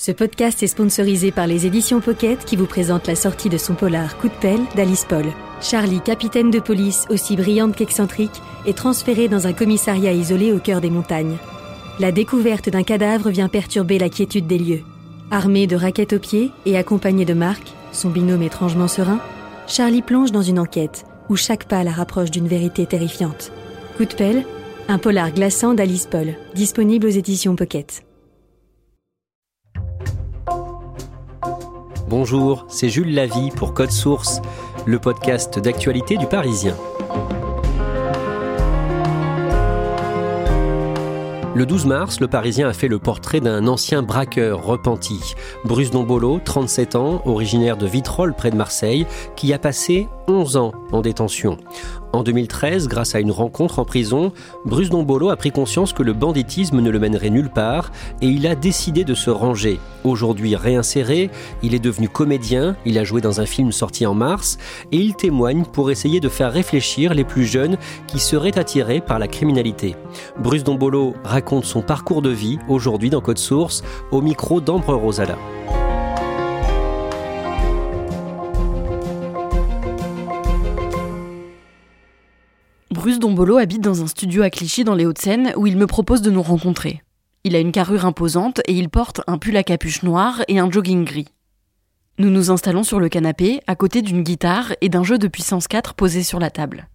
Ce podcast est sponsorisé par les éditions Pocket qui vous présentent la sortie de son polar Coup de pelle d'Alice Paul. Charlie, capitaine de police aussi brillante qu'excentrique, est transféré dans un commissariat isolé au cœur des montagnes. La découverte d'un cadavre vient perturber la quiétude des lieux. Armé de raquettes aux pieds et accompagné de Marc, son binôme étrangement serein, Charlie plonge dans une enquête où chaque pas la rapproche d'une vérité terrifiante. Coup de pelle, un polar glaçant d'Alice Paul, disponible aux éditions Pocket. Bonjour, c'est Jules Lavie pour Code Source, le podcast d'actualité du Parisien. Le 12 mars, le Parisien a fait le portrait d'un ancien braqueur repenti, Bruce Dombolo, 37 ans, originaire de Vitrolles près de Marseille, qui a passé 11 ans en détention. En 2013, grâce à une rencontre en prison, Bruce Dombolo a pris conscience que le banditisme ne le mènerait nulle part et il a décidé de se ranger. Aujourd'hui réinséré, il est devenu comédien, il a joué dans un film sorti en mars et il témoigne pour essayer de faire réfléchir les plus jeunes qui seraient attirés par la criminalité. Bruce Dombolo raconte son parcours de vie aujourd'hui dans Code Source au micro d'Ambre Rosala. Bruce Dombolo habite dans un studio à Clichy dans les Hauts-de-Seine où il me propose de nous rencontrer. Il a une carrure imposante et il porte un pull à capuche noire et un jogging gris. Nous nous installons sur le canapé à côté d'une guitare et d'un jeu de puissance 4 posé sur la table.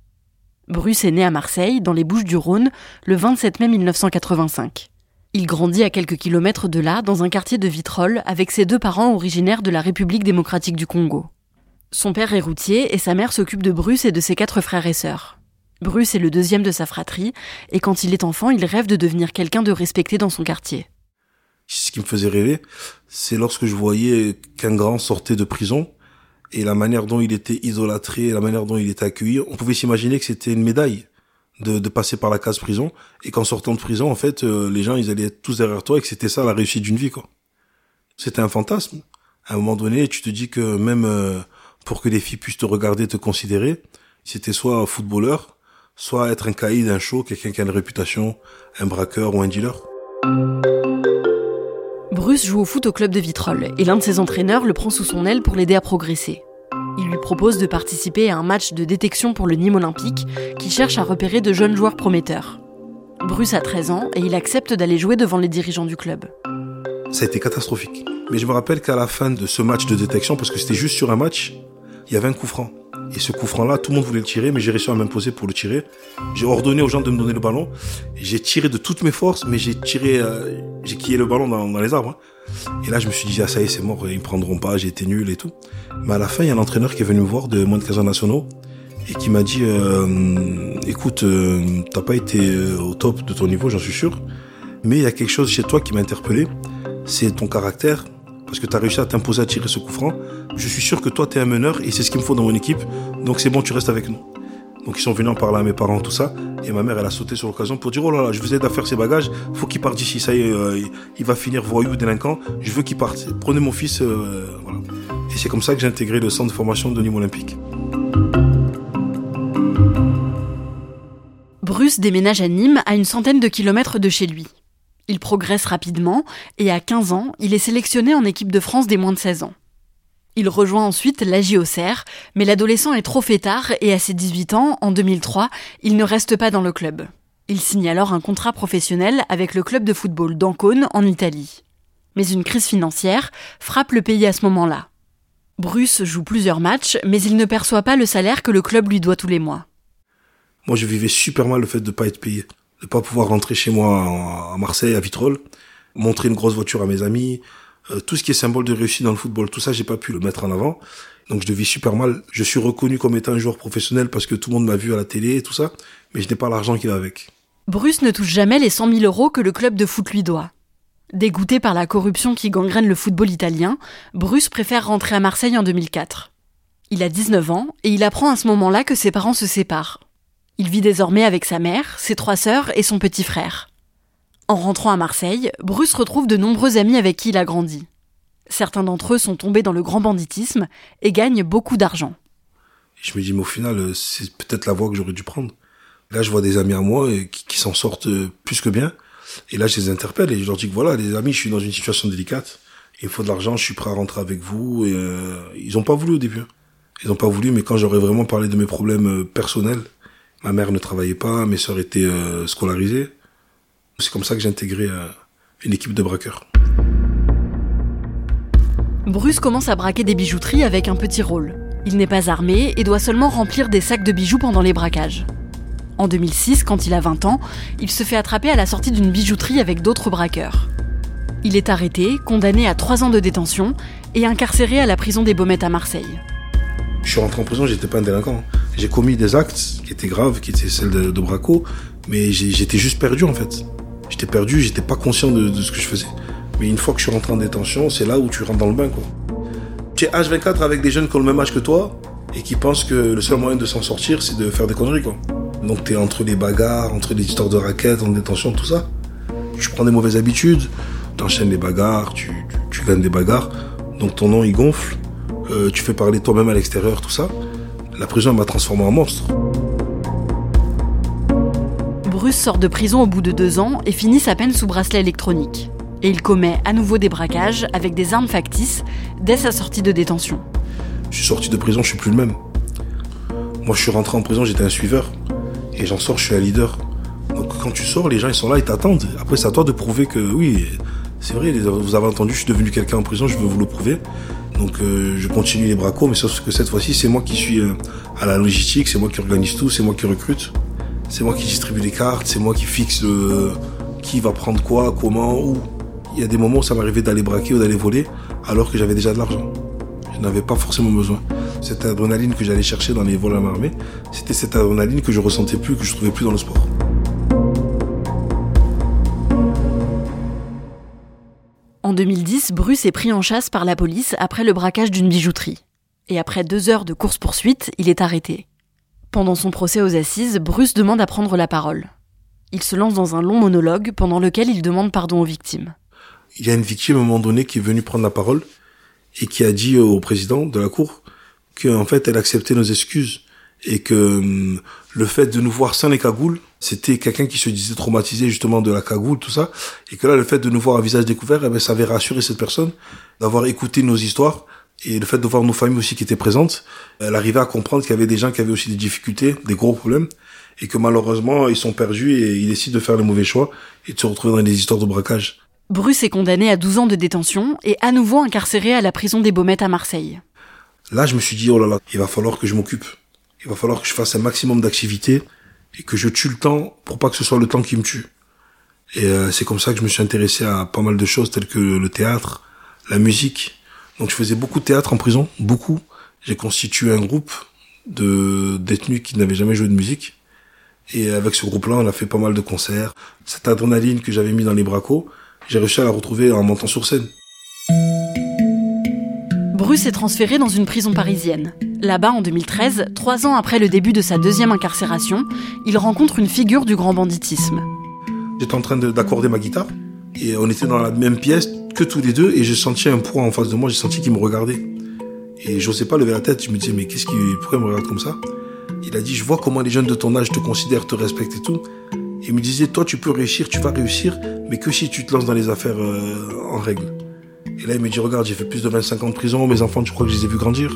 Bruce est né à Marseille, dans les Bouches du Rhône, le 27 mai 1985. Il grandit à quelques kilomètres de là, dans un quartier de Vitrolles, avec ses deux parents originaires de la République démocratique du Congo. Son père est routier et sa mère s'occupe de Bruce et de ses quatre frères et sœurs. Bruce est le deuxième de sa fratrie, et quand il est enfant, il rêve de devenir quelqu'un de respecté dans son quartier. Ce qui me faisait rêver, c'est lorsque je voyais qu'un grand sortait de prison, et la manière dont il était idolâtré, la manière dont il était accueilli, on pouvait s'imaginer que c'était une médaille de, passer par la case prison, et qu'en sortant de prison, en fait, euh, les gens, ils allaient être tous derrière toi, et que c'était ça la réussite d'une vie. C'était un fantasme. À un moment donné, tu te dis que même euh, pour que les filles puissent te regarder, te considérer, c'était soit footballeur, soit être un caïd, un show, quelqu'un qui a une réputation, un braqueur ou un dealer. Bruce joue au foot au club de Vitrolles et l'un de ses entraîneurs le prend sous son aile pour l'aider à progresser. Il lui propose de participer à un match de détection pour le Nîmes Olympique qui cherche à repérer de jeunes joueurs prometteurs. Bruce a 13 ans et il accepte d'aller jouer devant les dirigeants du club. Ça a été catastrophique. Mais je me rappelle qu'à la fin de ce match de détection, parce que c'était juste sur un match, il y avait un coup franc. Et ce coup franc-là, tout le monde voulait le tirer, mais j'ai réussi à m'imposer pour le tirer. J'ai ordonné aux gens de me donner le ballon. J'ai tiré de toutes mes forces, mais j'ai tiré, euh, j'ai quillé le ballon dans, les arbres. Hein. Et là, je me suis dit, ah, ça y est, c'est mort, ils me prendront pas, j'ai été nul et tout. Mais à la fin, il y a un entraîneur qui est venu me voir de moins de 15 ans nationaux et qui m'a dit, euh, écoute, euh, t'as pas été au top de ton niveau, j'en suis sûr, mais il y a quelque chose chez toi qui m'a interpellé, c'est ton caractère, parce que tu as réussi à t'imposer à tirer ce coup franc. Je suis sûr que toi, tu es un meneur et c'est ce qu'il me faut dans mon équipe. Donc c'est bon, tu restes avec nous. Donc ils sont venus en parler à mes parents, tout ça. Et ma mère, elle a sauté sur l'occasion pour dire, oh là là, je vous aide à faire ses bagages. Faut qu'il parte d'ici. Ça y est, euh, il va finir voyou, délinquant. Je veux qu'il parte. Prenez mon fils, euh. Et c'est comme ça que j'ai intégré le centre de formation de Nîmes Olympique. Bruce déménage à Nîmes à une centaine de kilomètres de chez lui. Il progresse rapidement et à 15 ans, il est sélectionné en équipe de France des moins de 16 ans. Il rejoint ensuite l'AJ Auxerre, mais l'adolescent est trop fêtard et à ses 18 ans, en 2003, il ne reste pas dans le club. Il signe alors un contrat professionnel avec le club de football d'Ancône en Italie. Mais une crise financière frappe le pays à ce moment-là. Bruce joue plusieurs matchs, mais il ne perçoit pas le salaire que le club lui doit tous les mois. Moi, je vivais super mal le fait de ne pas être payé de pas pouvoir rentrer chez moi à Marseille, à Vitrolles, montrer une grosse voiture à mes amis, euh, tout ce qui est symbole de réussite dans le football, tout ça, j'ai pas pu le mettre en avant. Donc je le vis super mal. Je suis reconnu comme étant un joueur professionnel parce que tout le monde m'a vu à la télé et tout ça, mais je n'ai pas l'argent qui va avec. Bruce ne touche jamais les 100 000 euros que le club de foot lui doit. Dégoûté par la corruption qui gangrène le football italien, Bruce préfère rentrer à Marseille en 2004. Il a 19 ans et il apprend à ce moment-là que ses parents se séparent. Il vit désormais avec sa mère, ses trois sœurs et son petit frère. En rentrant à Marseille, Bruce retrouve de nombreux amis avec qui il a grandi. Certains d'entre eux sont tombés dans le grand banditisme et gagnent beaucoup d'argent. Je me dis, mais au final, euh, c'est peut-être la voie que j'aurais dû prendre. Là, je vois des amis à moi euh, qui, s'en sortent euh, plus que bien. Et là, je les interpelle et je leur dis que voilà, les amis, je suis dans une situation délicate. Il faut de l'argent, je suis prêt à rentrer avec vous. Et ils ont pas voulu au début. Hein. Ils ont pas voulu, mais quand j'aurais vraiment parlé de mes problèmes personnels, ma mère ne travaillait pas, mes sœurs étaient scolarisées. C'est comme ça que j'ai intégré une équipe de braqueurs. Bruce commence à braquer des bijouteries avec un petit rôle. Il n'est pas armé et doit seulement remplir des sacs de bijoux pendant les braquages. En 2006, quand il a 20 ans, il se fait attraper à la sortie d'une bijouterie avec d'autres braqueurs. Il est arrêté, condamné à 3 ans de détention et incarcéré à la prison des Baumettes à Marseille. Je suis rentré en prison, j'étais pas un délinquant. J'ai commis des actes qui étaient graves, qui étaient celles de, braco, mais j'étais juste perdu en fait. J'étais perdu, j'étais pas conscient de, de, ce que je faisais. Mais une fois que je suis rentré en détention, c'est là où tu rentres dans le bain quoi tu es H24 avec des jeunes qui ont le même âge que toi et qui pensent que le seul moyen de s'en sortir, c'est de faire des conneries, quoi. Donc t'es entre les bagarres, entre les histoires de raquettes, en détention, tout ça. Tu prends des mauvaises habitudes, t'enchaînes les bagarres, tu, tu, gagnes des bagarres, donc ton nom il gonfle, euh, tu fais parler toi-même à l'extérieur, tout ça. La prison m'a transformé en monstre. Bruce sort de prison au bout de deux ans et finit sa peine sous bracelet électronique et il commet à nouveau des braquages avec des armes factices dès sa sortie de détention. Je suis sorti de prison, je suis plus le même. Moi, je suis rentré en prison, j'étais un suiveur. Et j'en sors, je suis un leader. Donc quand tu sors, les gens ils sont là, ils t'attendent. Après, c'est à toi de prouver que oui, c'est vrai, vous avez entendu, je suis devenu quelqu'un en prison, je veux vous le prouver. Donc euh, je continue les bracos, mais sauf que cette fois-ci, c'est moi qui suis euh, à la logistique, c'est moi qui organise tout, c'est moi qui recrute, c'est moi qui distribue les cartes, c'est moi qui fixe qui va prendre quoi, comment, où il y a des moments où ça m'arrivait d'aller braquer ou d'aller voler alors que j'avais déjà de l'argent. Je n'avais pas forcément besoin. Cette adrénaline que j'allais chercher dans les vols à l'armée, c'était cette adrénaline que je ressentais plus, que je trouvais plus dans le sport. En 2010, Bruce est pris en chasse par la police après le braquage d'une bijouterie. Et après deux heures de course-poursuite, il est arrêté. Pendant son procès aux assises, Bruce demande à prendre la parole. Il se lance dans un long monologue pendant lequel il demande pardon aux victimes il y a une victime à un moment donné qui est venue prendre la parole et qui a dit au président de la cour qu'en fait elle acceptait nos excuses et que hum, le fait de nous voir sans les cagoules, c'était quelqu'un qui se disait traumatisé justement de la cagoule, tout ça, et que là le fait de nous voir à visage découvert, eh ben, ça avait rassuré cette personne d'avoir écouté nos histoires et le fait de voir nos familles aussi qui étaient présentes, elle arrivait à comprendre qu'il y avait des gens qui avaient aussi des difficultés, des gros problèmes, et que malheureusement ils sont perdus et ils décident de faire le mauvais choix et de se retrouver dans des histoires de braquage. Bruce est condamné à 12 ans de détention et à nouveau incarcéré à la prison des Baumettes à Marseille. Là, je me suis dit, oh là là, il va falloir que je m'occupe. Il va falloir que je fasse un maximum d'activités et que je tue le temps pour pas que ce soit le temps qui me tue. Et euh, c'est comme ça que je me suis intéressé à pas mal de choses telles que le théâtre, la musique. Donc je faisais beaucoup de théâtre en prison, beaucoup. J'ai constitué un groupe de détenus qui n'avaient jamais joué de musique. Et avec ce groupe-là, on a fait pas mal de concerts. Cette adrénaline que j'avais mis dans les bracos, j'ai réussi à la retrouver en montant sur scène. Bruce est transféré dans une prison parisienne. Là-bas, en 2013, trois ans après le début de sa deuxième incarcération, il rencontre une figure du grand banditisme. J'étais en train d'accorder ma guitare et on était dans la même pièce que tous les deux et j'ai senti un poids en face de moi, j'ai senti qu'il me regardait. Et j'osais pas lever la tête, je me disais mais qu'est-ce qui pourrait me regarder comme ça? Il a dit je vois comment les jeunes de ton âge te considèrent, te respectent et tout. Il me disait, toi, tu peux réussir, tu vas réussir, mais que si tu te lances dans les affaires euh, en règle. Et là, il me dit, regarde, j'ai fait plus de 25 ans de prison, mes enfants, tu crois que je les ai vus grandir?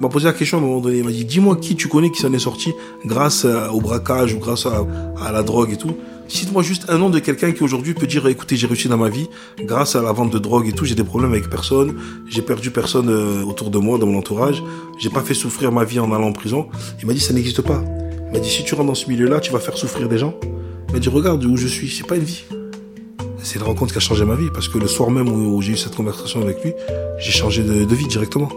Il m'a posé la question à un moment donné, il m'a dit, dis-moi qui tu connais qui s'en est sorti grâce au braquage ou grâce à, la drogue et tout. Cite-moi juste un nom de quelqu'un qui aujourd'hui peut dire, écoutez, j'ai réussi dans ma vie, grâce à la vente de drogue et tout, j'ai des problèmes avec personne, j'ai perdu personne euh, autour de moi, dans mon entourage, j'ai pas fait souffrir ma vie en allant en prison. Il m'a dit, ça n'existe pas. Il m'a dit, si tu rentres dans ce milieu-là, tu vas faire souffrir des gens. Il m'a dit, regarde où je suis, c'est pas une vie. C'est une rencontre qui a changé ma vie, parce que le soir même où j'ai eu cette conversation avec lui, j'ai changé de, vie directement.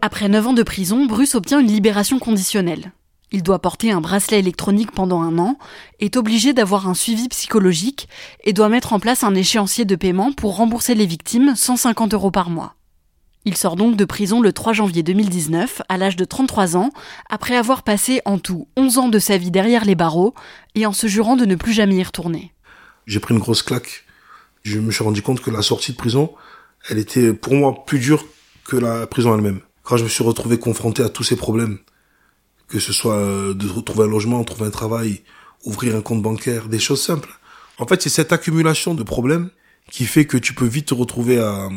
Après 9 ans de prison, Bruce obtient une libération conditionnelle. Il doit porter un bracelet électronique pendant un an, est obligé d'avoir un suivi psychologique et doit mettre en place un échéancier de paiement pour rembourser les victimes 150 euros par mois. Il sort donc de prison le 3 janvier 2019, à l'âge de 33 ans, après avoir passé en tout 11 ans de sa vie derrière les barreaux et en se jurant de ne plus jamais y retourner. J'ai pris une grosse claque. Je me suis rendu compte que la sortie de prison, elle était pour moi plus dure que la prison elle-même. Quand je me suis retrouvé confronté à tous ces problèmes, que ce soit euh, de trouver un logement, trouver un travail, ouvrir un compte bancaire, des choses simples. En fait, c'est cette accumulation de problèmes qui fait que tu peux vite te retrouver à,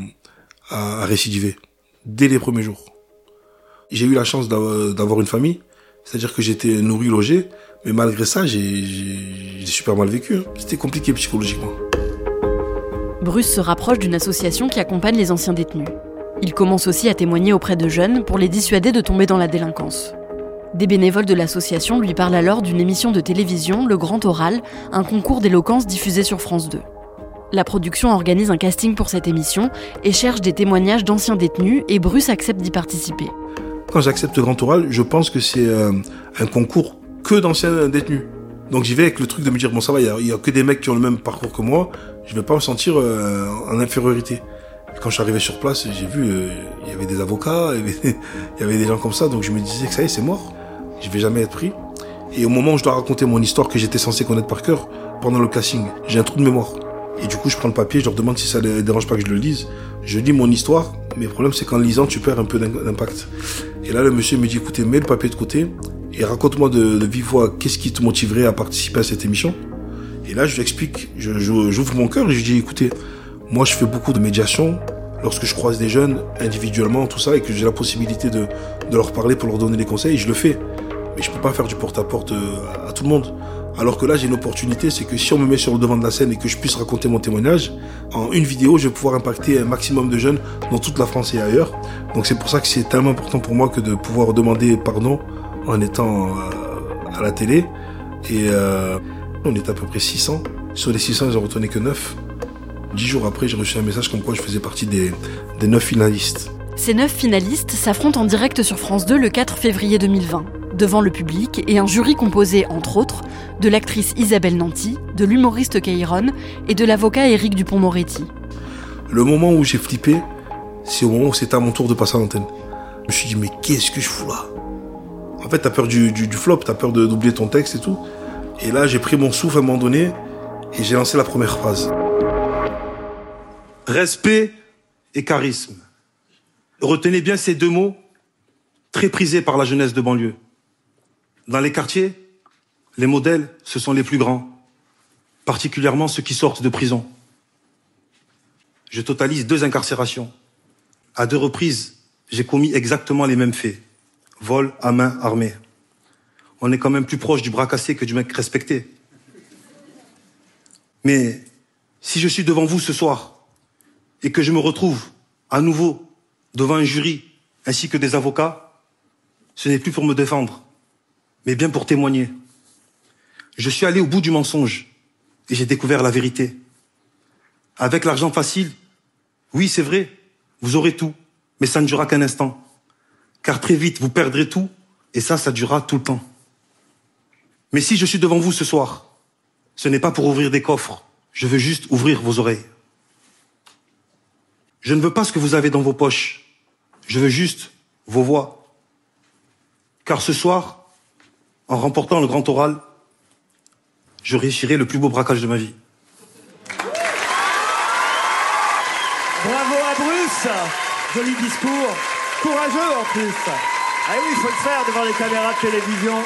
à, récidiver dès les premiers jours. J'ai eu la chance d'avoir une famille, c'est-à-dire que j'étais nourri, logé, mais malgré ça, j'ai super mal vécu. Hein. C'était compliqué psychologiquement. Bruce se rapproche d'une association qui accompagne les anciens détenus. Il commence aussi à témoigner auprès de jeunes pour les dissuader de tomber dans la délinquance. Des bénévoles de l'association lui parlent alors d'une émission de télévision, Le Grand Oral, un concours d'éloquence diffusé sur France 2. La production organise un casting pour cette émission et cherche des témoignages d'anciens détenus et Bruce accepte d'y participer. Quand j'accepte Grand Oral, je pense que c'est euh, un concours que d'anciens détenus. Donc j'y vais avec le truc de me dire, bon ça va, il n'y a, que des mecs qui ont le même parcours que moi, je vais pas me sentir euh, en infériorité. quand je suis arrivé sur place, j'ai vu, euh, il y avait des avocats, il y avait des gens comme ça, donc je me disais que ça y est, c'est mort je vais jamais être pris. Et au moment où je dois raconter mon histoire que j'étais censé connaître par cœur, pendant le casting, j'ai un trou de mémoire. Et du coup, je prends le papier, je leur demande si ça ne dérange pas que je le lise. Je lis mon histoire, mais le problème, c'est qu'en lisant, tu perds un peu d'impact. Et là, le monsieur me dit, écoutez, mets le papier de côté et raconte-moi de, vive voix qu'est-ce qui te motiverait à participer à cette émission? Et là, je lui explique, j'ouvre mon cœur et je lui dis, écoutez, moi, je fais beaucoup de médiation lorsque je croise des jeunes individuellement, tout ça, et que j'ai la possibilité de, leur parler pour leur donner des conseils, je le fais mais je peux pas faire du porte-à-porte euh, à, tout le monde. Alors que là, j'ai une opportunité, c'est que si on me met sur le devant de la scène et que je puisse raconter mon témoignage, en une vidéo, je vais pouvoir impacter un maximum de jeunes dans toute la France et ailleurs. Donc c'est pour ça que c'est tellement important pour moi que de pouvoir demander pardon en étant euh, à la télé. Et euh, on est à peu près 600. Sur les 600, ils ont retenu que 9. Dix jours après, j'ai reçu un message comme quoi je faisais partie des, des 9 finalistes. Ces 9 finalistes s'affrontent en direct sur France 2 le 4 février 2020 devant le public et un jury composé, entre autres, de l'actrice Isabelle Nanty, de l'humoriste Kairon et de l'avocat Éric Dupont-Moretti. Le moment où j'ai flippé, c'est au moment où c'était à mon tour de passer à l'antenne. Je me suis dit, mais qu'est-ce que je fous là? En fait, t'as peur du, du, du flop, t'as peur d'oublier ton texte et tout. Et là, j'ai pris mon souffle à un moment donné et j'ai lancé la première phrase. Respect et charisme. Retenez bien ces deux mots, très prisés par la jeunesse de banlieue. Dans les quartiers, les modèles, ce sont les plus grands, particulièrement ceux qui sortent de prison. Je totalise deux incarcérations. À deux reprises, j'ai commis exactement les mêmes faits. Vol à main armée. On est quand même plus proche du bras cassé que du mec respecté. Mais si je suis devant vous ce soir et que je me retrouve à nouveau devant un jury ainsi que des avocats, ce n'est plus pour me défendre, mais bien pour témoigner. Je suis allé au bout du mensonge et j'ai découvert la vérité. Avec l'argent facile, oui, c'est vrai, vous aurez tout, mais ça ne durera qu'un instant. Car très vite, vous perdrez tout et ça, ça durera tout le temps. Mais si je suis devant vous ce soir, ce n'est pas pour ouvrir des coffres, je veux juste ouvrir vos oreilles. Je ne veux pas ce que vous avez dans vos poches, je veux juste vos voix. Car ce soir, en remportant le grand oral, je réussirai le plus beau braquage de ma vie. Bravo à Bruce Joli discours, courageux en plus. Ah oui, il faut le faire devant les caméras de télévision.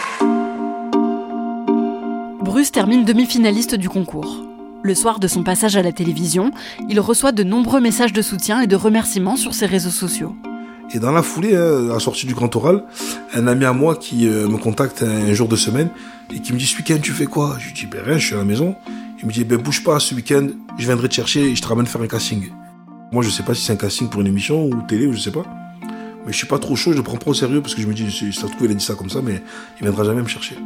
Bruce termine demi-finaliste du concours. Le soir de son passage à la télévision, il reçoit de nombreux messages de soutien et de remerciements sur ses réseaux sociaux. Et dans la foulée, hein, à la sortie du grand oral, un ami à moi qui euh, me contacte un, jour de semaine et qui me dit ce week-end tu fais quoi? Je lui dis ben rien, je suis à la maison. Il me dit ben bouge pas ce week-end, je viendrai te chercher et je te ramène faire un casting. Moi je sais pas si c'est un casting pour une émission ou télé ou je sais pas. Mais je suis pas trop chaud, je le prends pas au sérieux parce que je me dis ça trouve il a dit ça comme ça mais il viendra jamais me chercher.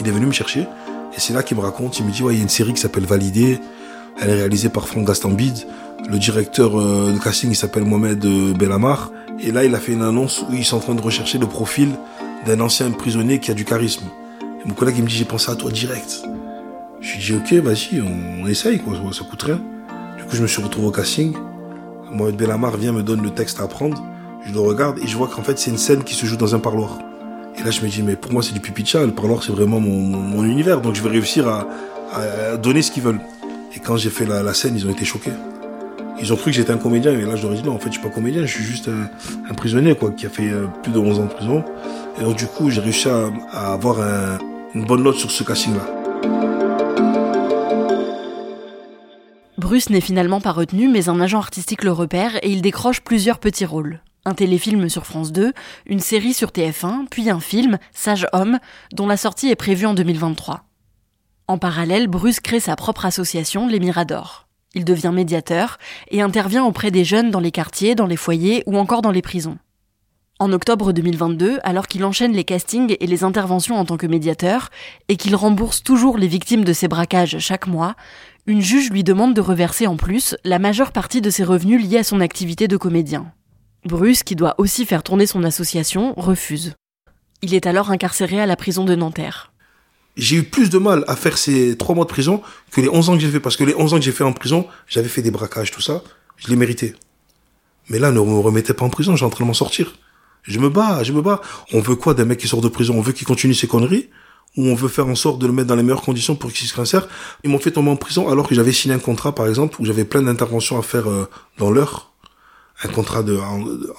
Il est venu me chercher et c'est là qu'il me raconte, il me dit ouais il y a une série qui s'appelle Validé, elle est réalisée par Franck Gastambide, le directeur euh, de casting il s'appelle Mohamed euh, Bellamar Et là, il a fait une annonce où ils sont en train de rechercher le profil d'un ancien prisonnier qui a du charisme. Et mon collègue, il me dit, j'ai pensé à toi direct. Je lui dis, ok, vas-y, on, essaye, quoi, ça coûte rien. Du coup, je me suis retrouvé au casting. Mohamed Bellamar vient, me donne le texte à apprendre. Je le regarde et je vois qu'en fait, c'est une scène qui se joue dans un parloir. Et là, je me dis, mais pour moi, c'est du chat. Le parloir, c'est vraiment mon, univers. Donc, je vais réussir à, donner ce qu'ils veulent. Et quand j'ai fait la, scène, ils ont été choqués. Ils ont cru que j'étais un comédien. Et là, je leur dit, non, en fait, je suis pas comédien. Je suis juste un, prisonnier, quoi, qui a fait euh, plus de 11 ans de prison. Et donc, du coup, j'ai réussi à, avoir une bonne note sur ce casting-là. Bruce n'est finalement pas retenu, mais un agent artistique le repère et il décroche plusieurs petits rôles. Un téléfilm sur France 2, une série sur TF1, puis un film, Sage Homme, dont la sortie est prévue en 2023. En parallèle, Bruce crée sa propre association, les Miradors. Il devient médiateur et intervient auprès des jeunes dans les quartiers, dans les foyers ou encore dans les prisons. En octobre 2022, alors qu'il enchaîne les castings et les interventions en tant que médiateur, et qu'il rembourse toujours les victimes de ses braquages chaque mois, une juge lui demande de reverser en plus la majeure partie de ses revenus liés à son activité de comédien. Bruce, qui doit aussi faire tourner son association, refuse. Il est alors incarcéré à la prison de Nanterre. J'ai eu plus de mal à faire ces trois mois de prison que les 11 ans que j'ai fait, parce que les 11 ans que j'ai fait en prison, j'avais fait des braquages, tout ça, je les méritais. Mais là, ne me remettez pas en prison, j'ai en train de m'en sortir. Je me bats, je me bats. On veut quoi d'un mec qui sort de prison? On veut qu'il continue ses conneries? Ou on veut faire en sorte de le mettre dans les meilleures conditions pour qu'il se réinsère? Ils m'ont fait tomber en prison alors que j'avais signé un contrat, par exemple, où j'avais plein d'interventions à faire euh, dans l'heure. Un contrat de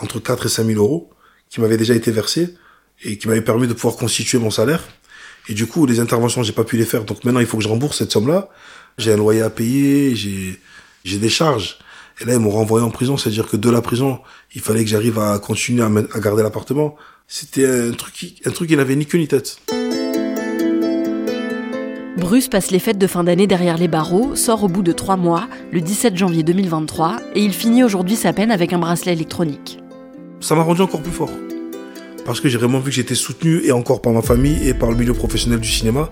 entre 4 et 5 000 euros qui m'avait déjà été versé et qui m'avait permis de pouvoir constituer mon salaire. Et du coup, les interventions, j'ai pas pu les faire. Donc maintenant, il faut que je rembourse cette somme-là. J'ai un loyer à payer, j'ai j'ai des charges. Et là, ils m'ont renvoyé en prison, c'est-à-dire que de la prison, il fallait que j'arrive à continuer à, garder l'appartement. C'était un truc, qui, un truc qui n'avait ni queue ni tête. Bruce passe les fêtes de fin d'année derrière les barreaux, sort au bout de trois mois, le 17 janvier 2023, et il finit aujourd'hui sa peine avec un bracelet électronique. Ça m'a rendu encore plus fort. Parce que j'ai vraiment vu que j'étais soutenu, et encore par ma famille, et par le milieu professionnel du cinéma,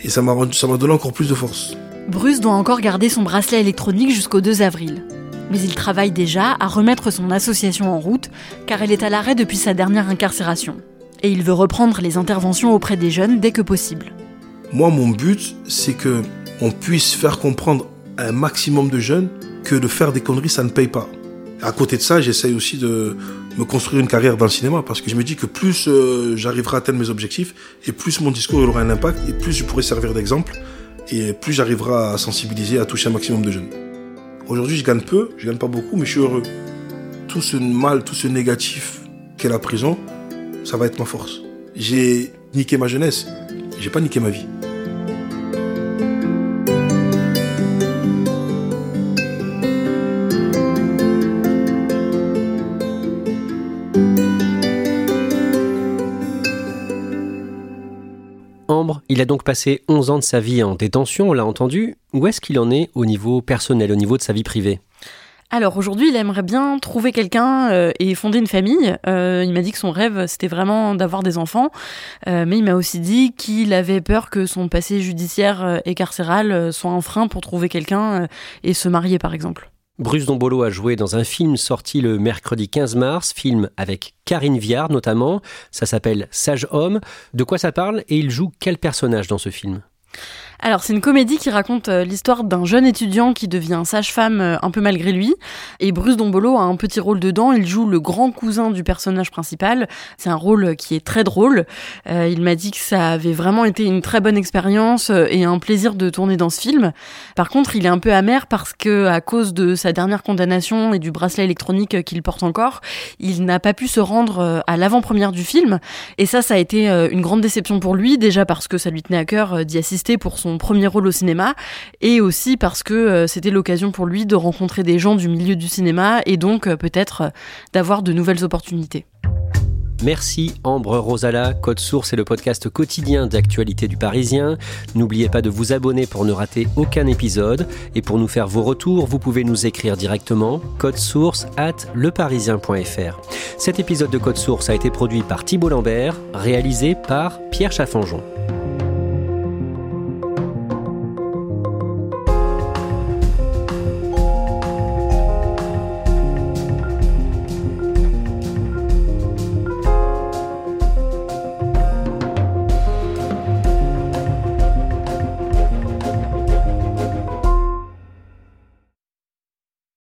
et ça m'a donné encore plus de force. Bruce doit encore garder son bracelet électronique jusqu'au 2 avril mais il travaille déjà à remettre son association en route car elle est à l'arrêt depuis sa dernière incarcération. Et il veut reprendre les interventions auprès des jeunes dès que possible. Moi, mon but, c'est que on puisse faire comprendre à un maximum de jeunes que de faire des conneries, ça ne paye pas. À côté de ça, j'essaye aussi de me construire une carrière dans le cinéma parce que je me dis que plus euh, j'arriverai à atteindre mes objectifs et plus mon discours aura un impact et plus je pourrai servir d'exemple et plus j'arriverai à sensibiliser, à toucher un maximum de jeunes. Aujourd'hui, je gagne peu, je gagne pas beaucoup, mais je suis heureux. Tout ce mal, tout ce négatif qu'est la prison, ça va être ma force. J'ai niqué ma jeunesse, j'ai pas niqué ma vie. Il a donc passé 11 ans de sa vie en détention, on l'a entendu. Où est-ce qu'il en est au niveau personnel, au niveau de sa vie privée? Alors aujourd'hui, il aimerait bien trouver quelqu'un euh, et fonder une famille. Euh, il m'a dit que son rêve, c'était vraiment d'avoir des enfants. Euh, mais il m'a aussi dit qu'il avait peur que son passé judiciaire et carcéral soit un frein pour trouver quelqu'un et se marier, par exemple. Bruce Dombolo a joué dans un film sorti le mercredi 15 mars, film avec Karine Viard notamment. Ça s'appelle Sage Homme. De quoi ça parle et il joue quel personnage dans ce film? Alors c'est une comédie qui raconte euh, l'histoire d'un jeune étudiant qui devient sage-femme euh, un peu malgré lui. Et Bruce Dombolo a un petit rôle dedans. Il joue le grand cousin du personnage principal. C'est un rôle qui est très drôle. Euh, il m'a dit que ça avait vraiment été une très bonne expérience et un plaisir de tourner dans ce film. Par contre, il est un peu amer parce que à cause de sa dernière condamnation et du bracelet électronique qu'il porte encore, il n'a pas pu se rendre à l'avant-première du film. Et ça, ça a été une grande déception pour lui, déjà parce que ça lui tenait à cœur d'y assister pour son premier rôle au cinéma et aussi parce que euh, c'était l'occasion pour lui de rencontrer des gens du milieu du cinéma et donc euh, peut-être euh, d'avoir de nouvelles opportunités. Merci Ambre Rosala. Code Source est le podcast quotidien d'actualité du Parisien. N'oubliez pas de vous abonner pour ne rater aucun épisode. Et pour nous faire vos retours, vous pouvez nous écrire directement code source at leparisien.fr. Cet épisode de Code Source a été produit par Thibault Lambert, réalisé par Pierre Chaffanjon.